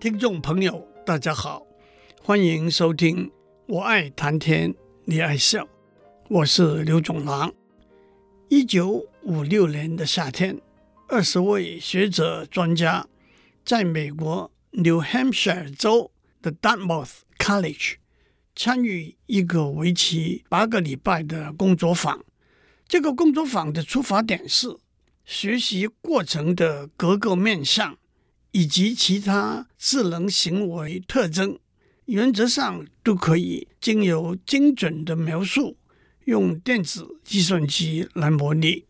听众朋友，大家好，欢迎收听《我爱谈天，你爱笑》，我是刘总郎。一九五六年的夏天，二十位学者专家在美国 New Hampshire 州的 Dartmouth College 参与一个为期八个礼拜的工作坊。这个工作坊的出发点是学习过程的各个面向。以及其他智能行为特征，原则上都可以经由精准的描述，用电子计算机来模拟。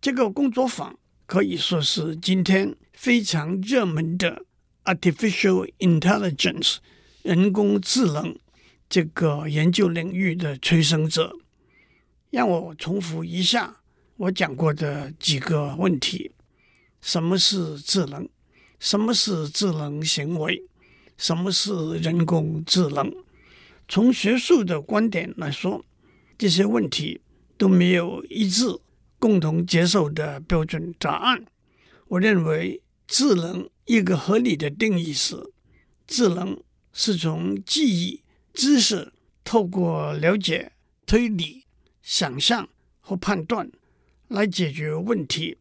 这个工作坊可以说是今天非常热门的 artificial intelligence 人工智能这个研究领域的催生者。让我重复一下我讲过的几个问题：什么是智能？什么是智能行为？什么是人工智能？从学术的观点来说，这些问题都没有一致共同接受的标准答案。我认为，智能一个合理的定义是：智能是从记忆、知识，透过了解、推理、想象和判断来解决问题，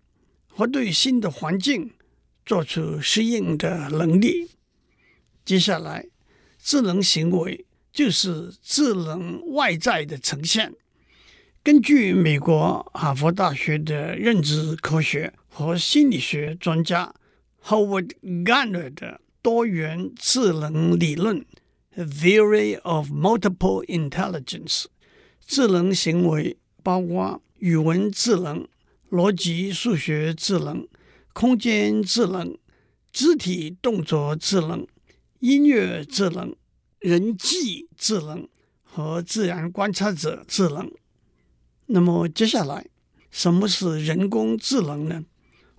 和对新的环境。做出适应的能力。接下来，智能行为就是智能外在的呈现。根据美国哈佛大学的认知科学和心理学专家 Howard Gardner 的多元智能理论 （Theory of Multiple Intelligence），智能行为包括语文智能、逻辑数学智能。空间智能、肢体动作智能、音乐智能、人际智能和自然观察者智能。那么接下来，什么是人工智能呢？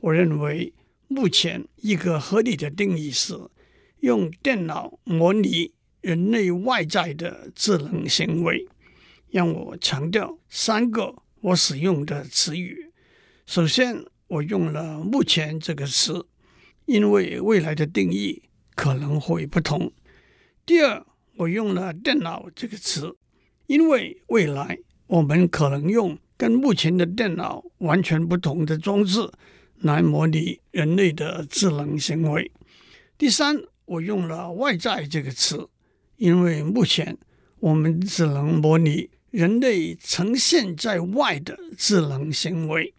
我认为目前一个合理的定义是用电脑模拟人类外在的智能行为。让我强调三个我使用的词语。首先，我用了“目前”这个词，因为未来的定义可能会不同。第二，我用了“电脑”这个词，因为未来我们可能用跟目前的电脑完全不同的装置来模拟人类的智能行为。第三，我用了“外在”这个词，因为目前我们只能模拟人类呈现在外的智能行为。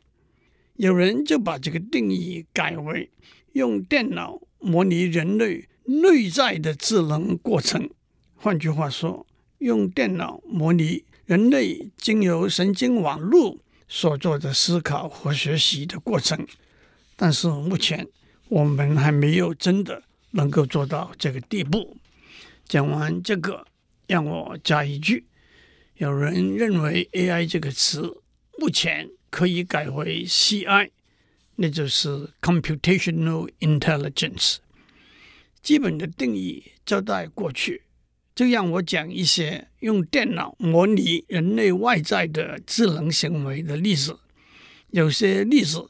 有人就把这个定义改为用电脑模拟人类内在的智能过程，换句话说，用电脑模拟人类经由神经网络所做的思考和学习的过程。但是目前我们还没有真的能够做到这个地步。讲完这个，让我加一句：有人认为 AI 这个词目前。可以改为 CI，那就是 Computational Intelligence。基本的定义交代过去，就让我讲一些用电脑模拟人类外在的智能行为的例子。有些例子，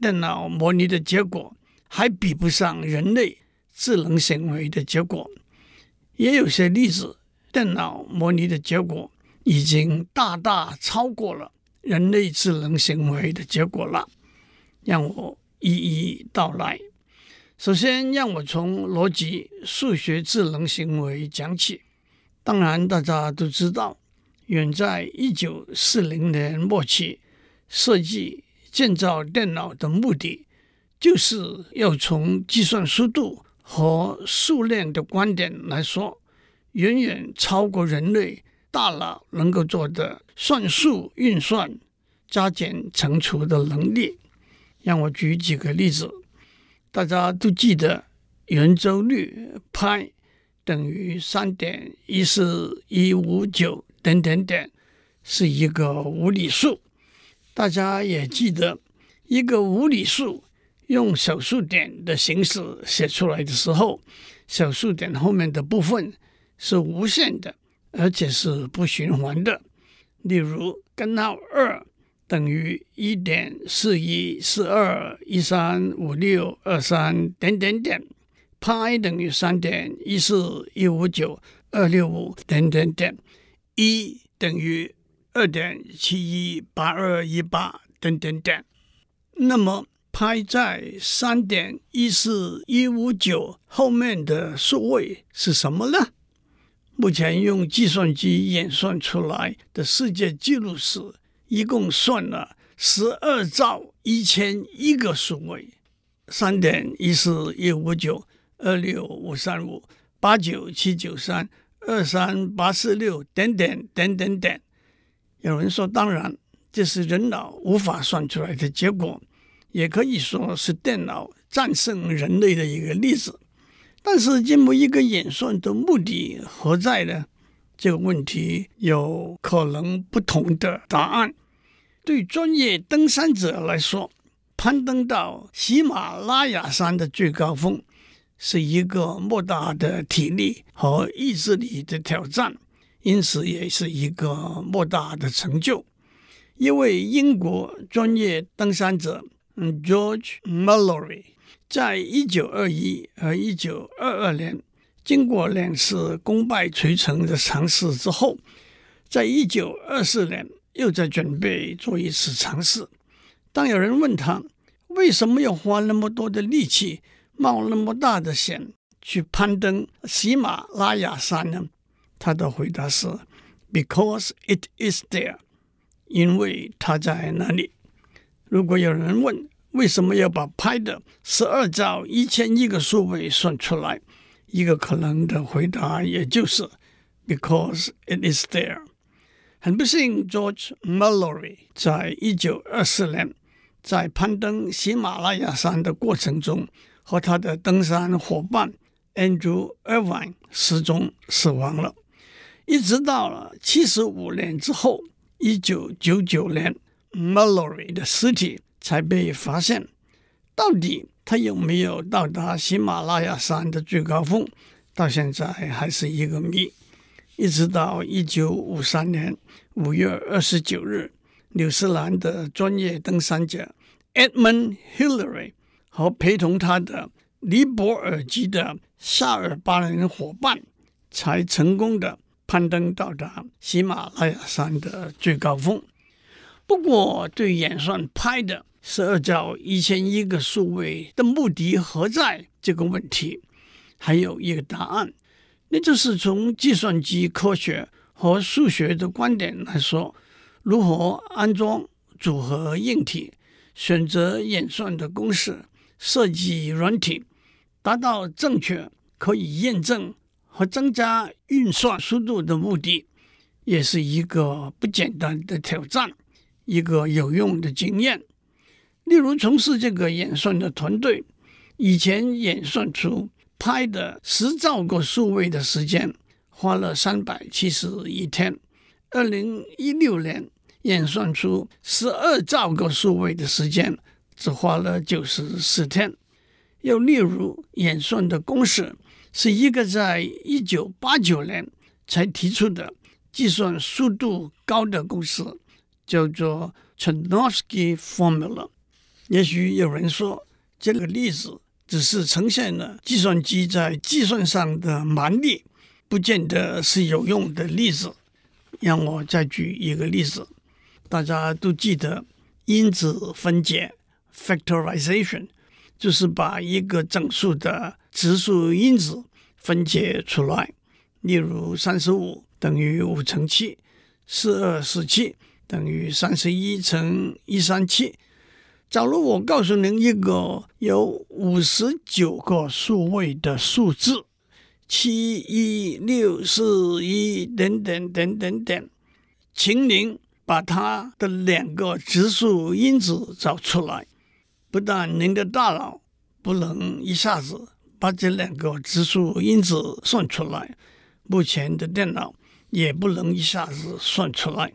电脑模拟的结果还比不上人类智能行为的结果；也有些例子，电脑模拟的结果已经大大超过了。人类智能行为的结果了，让我一一道来。首先，让我从逻辑数学智能行为讲起。当然，大家都知道，远在一九四零年末期，设计建造电脑的目的，就是要从计算速度和数量的观点来说，远远超过人类。大脑能够做的算术运算、加减乘除的能力，让我举几个例子。大家都记得圆周率派等于三点一四一五九等等点，是一个无理数。大家也记得一个无理数用小数点的形式写出来的时候，小数点后面的部分是无限的。而且是不循环的，例如根号二等于一点四一四二一三五六二三点点点，派等于三点一四一五九二六五点点点，e 等于二点七一八二一八点点点。那么派在三点一四一五九后面的数位是什么呢？目前用计算机演算出来的世界纪录是，一共算了十二兆一千一个数位，三点一四一五九。二六五三五八九七九三二三八四六点点点点点，有人说，当然这是人脑无法算出来的结果，也可以说是电脑战胜人类的一个例子。但是，这么一个演算的目的何在呢？这个问题有可能不同的答案。对专业登山者来说，攀登到喜马拉雅山的最高峰。是一个莫大的体力和意志力的挑战，因此也是一个莫大的成就。一位英国专业登山者，George Mallory，在一九二一和一九二二年经过两次功败垂成的尝试之后，在一九二四年又在准备做一次尝试。当有人问他为什么要花那么多的力气，冒那么大的险去攀登喜马拉雅山呢？他的回答是：Because it is there，因为它在那里。如果有人问为什么要把拍的十二兆一千亿个数位算出来，一个可能的回答也就是 Because it is there。很不幸，George Mallory 在一九二四年在攀登喜马拉雅山的过程中。和他的登山伙伴 Andrew Irvine 失踪死亡了，一直到了七十五年之后，一九九九年，Mallory 的尸体才被发现。到底他有没有到达喜马拉雅山的最高峰，到现在还是一个谜。一直到一九五三年五月二十九日，纽西兰的专业登山者 Edmund Hillary。和陪同他的尼泊尔籍的萨尔巴人伙伴，才成功的攀登到达喜马拉雅山的最高峰。不过，对演算派的十二兆一千一个数位的目的何在这个问题，还有一个答案，那就是从计算机科学和数学的观点来说，如何安装组合硬体，选择演算的公式。设计软体，达到正确、可以验证和增加运算速度的目的，也是一个不简单的挑战，一个有用的经验。例如，从事这个演算的团队，以前演算出拍的十兆个数位的时间花了三百七十一天；二零一六年演算出十二兆个数位的时间。只花了九十四天。又例如，演算的公式是一个在一九八九年才提出的计算速度高的公式，叫做 Chernovsky Formula。也许有人说，这个例子只是呈现了计算机在计算上的蛮力，不见得是有用的例子。让我再举一个例子，大家都记得因子分解。Factorization 就是把一个整数的质数因子分解出来，例如三十五等于五乘七，四二四七等于三十一乘一三七。假如我告诉您一个有五十九个数位的数字，七一六四一等等等等等，请您把它的两个质数因子找出来。不但您的大脑不能一下子把这两个质数因子算出来，目前的电脑也不能一下子算出来。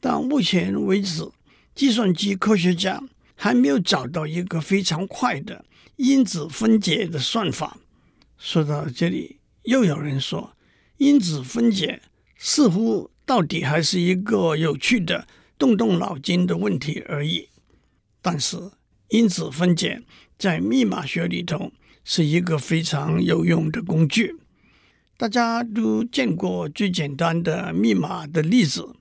到目前为止，计算机科学家还没有找到一个非常快的因子分解的算法。说到这里，又有人说，因子分解似乎到底还是一个有趣的动动脑筋的问题而已。但是，因子分解在密码学里头是一个非常有用的工具。大家都见过最简单的密码的例子，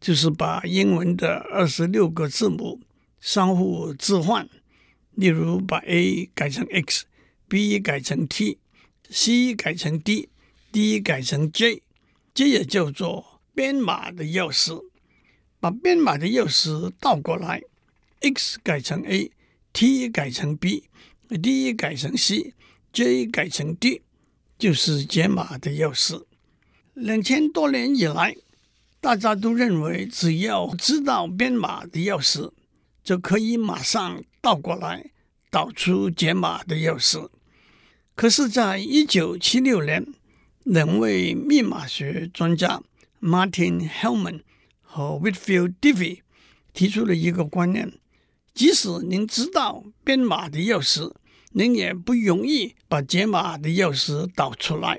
就是把英文的二十六个字母相互置换，例如把 A 改成 X，B 改成 T，C 改成 D，D 改成 J，这也叫做编码的钥匙。把编码的钥匙倒过来，X 改成 A，T 改成 B，D 改成 C，J 改成 D。就是解码的钥匙。两千多年以来，大家都认为只要知道编码的钥匙，就可以马上倒过来导出解码的钥匙。可是，在一九七六年，两位密码学专家 Martin Hellman 和 Whitfield Diffie 提出了一个观念：即使您知道编码的钥匙，您也不容易把解码的钥匙导出来，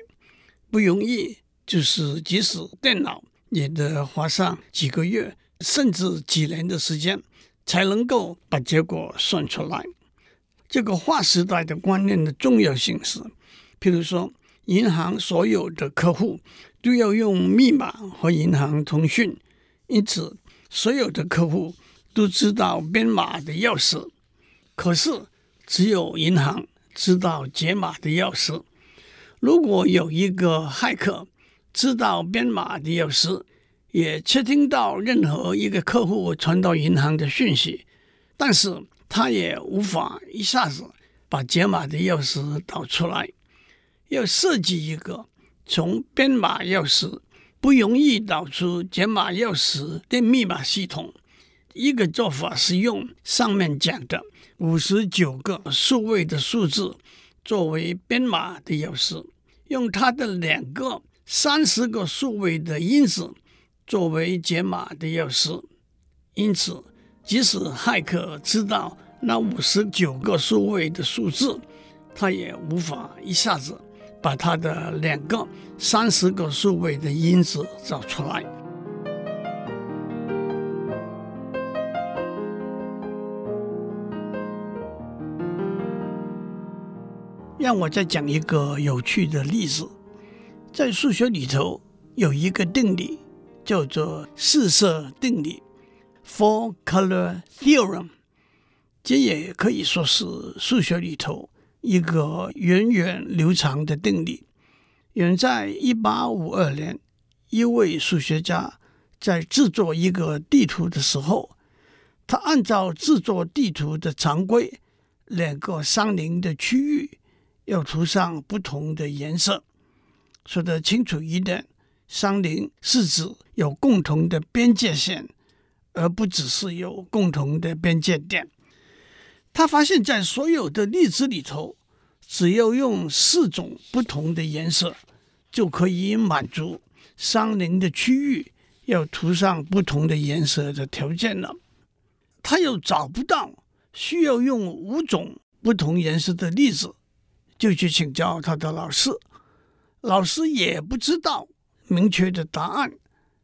不容易就是即使电脑也得花上几个月甚至几年的时间才能够把结果算出来。这个划时代的观念的重要性是，譬如说，银行所有的客户都要用密码和银行通讯，因此所有的客户都知道编码的钥匙，可是。只有银行知道解码的钥匙。如果有一个骇客知道编码的钥匙，也窃听到任何一个客户传到银行的讯息，但是他也无法一下子把解码的钥匙导出来。要设计一个从编码钥匙不容易导出解码钥匙的密码系统，一个做法是用上面讲的。五十九个数位的数字作为编码的钥匙，用它的两个三十个数位的因子作为解码的钥匙。因此，即使骇客知道那五十九个数位的数字，他也无法一下子把它的两个三十个数位的因子找出来。让我再讲一个有趣的例子，在数学里头有一个定理叫做四色定理 （Four Color Theorem），这也可以说是数学里头一个源远流长的定理。远在一八五二年，一位数学家在制作一个地图的时候，他按照制作地图的常规，两个相邻的区域。要涂上不同的颜色，说得清楚一点，相邻是指有共同的边界线，而不只是有共同的边界点。他发现，在所有的例子里头，只要用四种不同的颜色，就可以满足相邻的区域要涂上不同的颜色的条件了。他又找不到需要用五种不同颜色的例子。就去请教他的老师，老师也不知道明确的答案，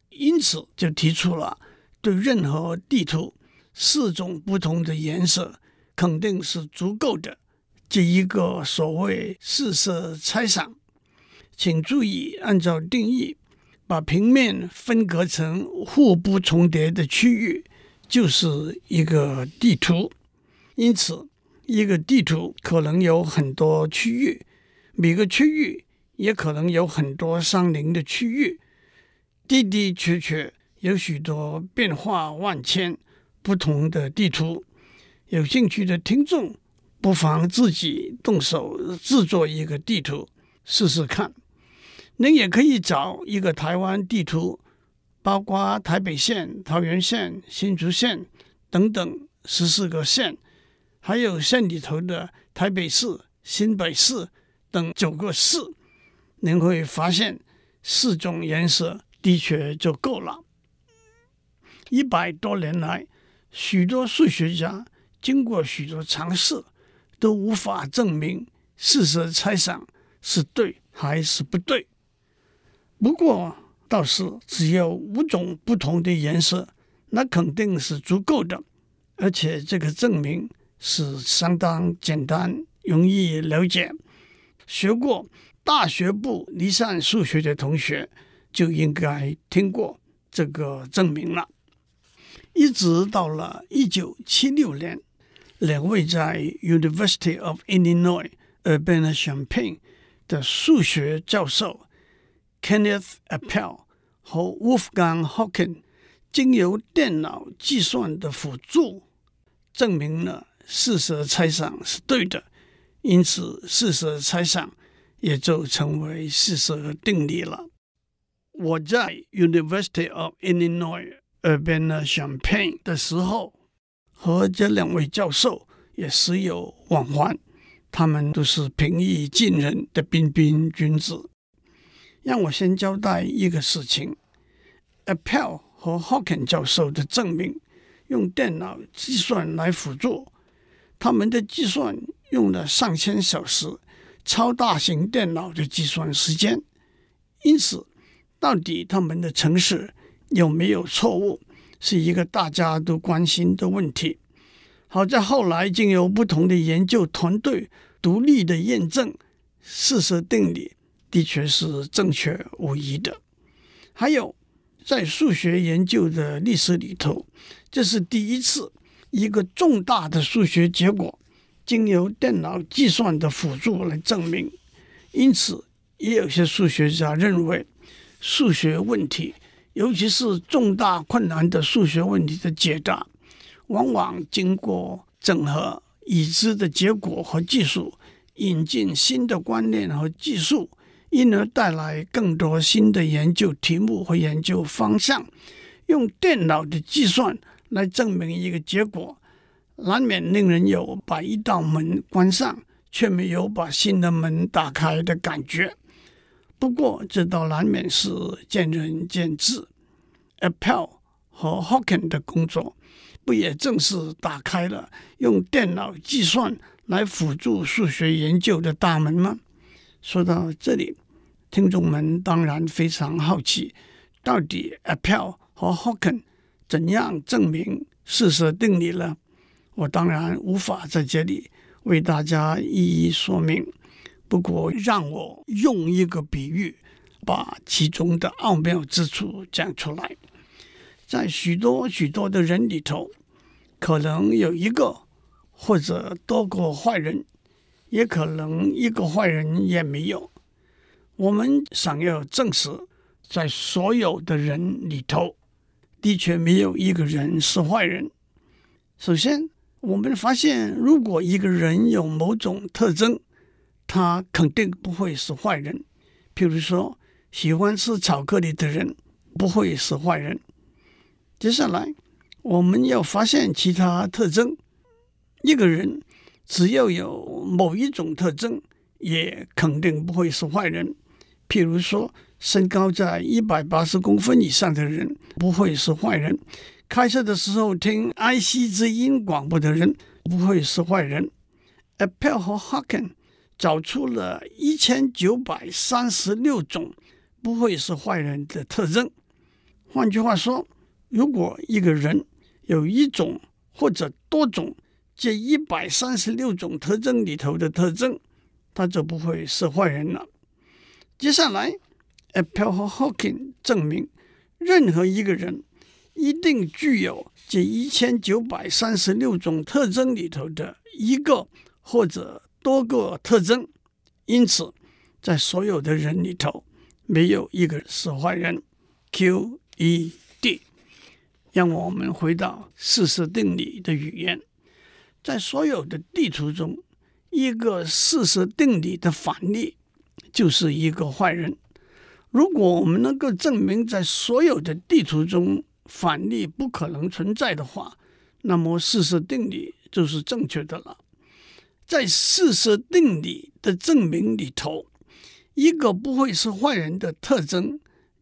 因此就提出了对任何地图四种不同的颜色肯定是足够的这一个所谓四色猜想。请注意，按照定义，把平面分割成互不重叠的区域就是一个地图，因此。一个地图可能有很多区域，每个区域也可能有很多相邻的区域，的的确确有许多变化万千不同的地图。有兴趣的听众不妨自己动手制作一个地图试试看。您也可以找一个台湾地图，包括台北县、桃园县、新竹县等等十四个县。还有县里头的台北市、新北市等九个市，您会发现四种颜色的确就够了。一百多年来，许多数学家经过许多尝试，都无法证明四色猜想是对还是不对。不过，倒是只有五种不同的颜色，那肯定是足够的，而且这个证明。是相当简单、容易了解，学过大学部离散数学的同学就应该听过这个证明了。一直到了一九七六年，两位在 University of Illinois Urbana-Champaign 的数学教授 Kenneth Appel 和 Wolfgang Haken 经由电脑计算的辅助，证明了四色猜想是对的，因此四色猜想也就成为事实和定理了。我在 University of Illinois Urbana-Champaign 的时候，和这两位教授也时有往还，他们都是平易近人的彬彬君子。让我先交代一个事情：Appel 和 Hawken 教授的证明用电脑计算来辅助，他们的计算用了上千小时超大型电脑的计算时间，因此，到底他们的程式有没有错误，是一个大家都关心的问题。好在后来经由不同的研究团队独立的验证，事实定理的确是正确无疑的。还有，在数学研究的历史里头，这是第一次一个重大的数学结果经由电脑计算的辅助来证明。因此，也有些数学家认为，数学问题，尤其是重大困难的数学问题的解答，往往经过整合已知的结果和技术，引进新的观念和技术，因而带来更多新的研究题目和研究方向。用电脑的计算来证明一个结果，难免令人有把一道门关上，却没有把新的门打开的感觉。不过，这倒难免是见仁见智。Appel 和 Hawken 的工作，不也正是打开了用电脑计算来辅助数学研究的大门吗？说到这里，听众们当然非常好奇，到底 Appel 和 Hawken 怎样证明四色定理呢？我当然无法在这里为大家一一说明。不过，让我用一个比喻，把其中的奥妙之处讲出来。在许多许多的人里头，可能有一个或者多个坏人，也可能一个坏人也没有。我们想要证实，在所有的人里头，的确没有一个人是坏人。首先，我们发现，如果一个人有某种特征，他肯定不会是坏人，譬如说，喜欢吃巧克力的人不会是坏人。接下来，我们要发现其他特征。一个人只要有某一种特征，也肯定不会是坏人。譬如说，身高在一百八十公分以上的人不会是坏人；开车的时候听 IC 之音广播的人不会是坏人。Appel 和 Hawken 找出了一千九百三十六种不会是坏人的特征。换句话说，如果一个人有一种或者多种这一百三十六种特征里头的特征，他就不会是坏人了。接下来，Appel 和 Hawking 证明，任何一个人一定具有这一千九百三十六种特征里头的一个或者多个特征，因此，在所有的人里头，没有一个是坏人。QED，让我们回到四色定理的语言，在所有的地图中，一个四色定理的反例就是一个坏人。如果我们能够证明在所有的地图中反例不可能存在的话，那么四色定理就是正确的了。在四色定理的证明里头，一个不会是坏人的特征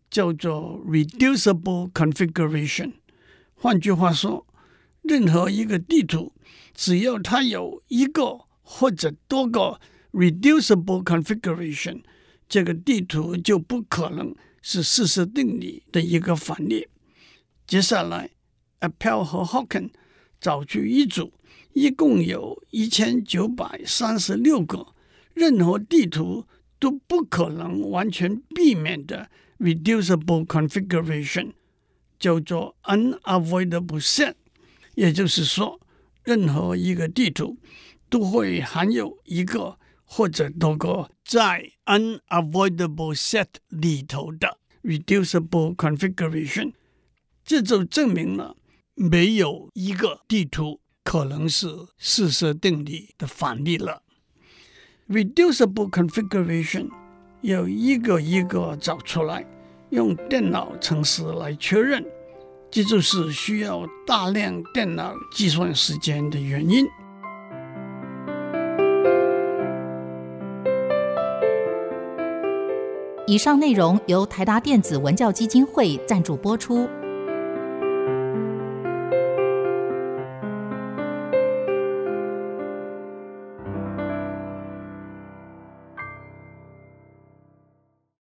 叫做 reducible configuration。换句话说，任何一个地图，只要它有一个或者多个 reducible configuration，这个地图就不可能是四色定理的一个反例。接下来，Appel 和 Hawken 找出一组。一共有一千九百三十六个任何地图都不可能完全避免的 reducible configuration，叫做 unavoidable set。也就是说，任何一个地图都会含有一个或者多个在 unavoidable set 里头的 reducible configuration。这就证明了没有一个地图可能是四色定理的反例了。Reducible configuration 要一个一个找出来，用电脑程式来确认，这就是需要大量电脑计算时间的原因。以上内容由台达电子文教基金会赞助播出。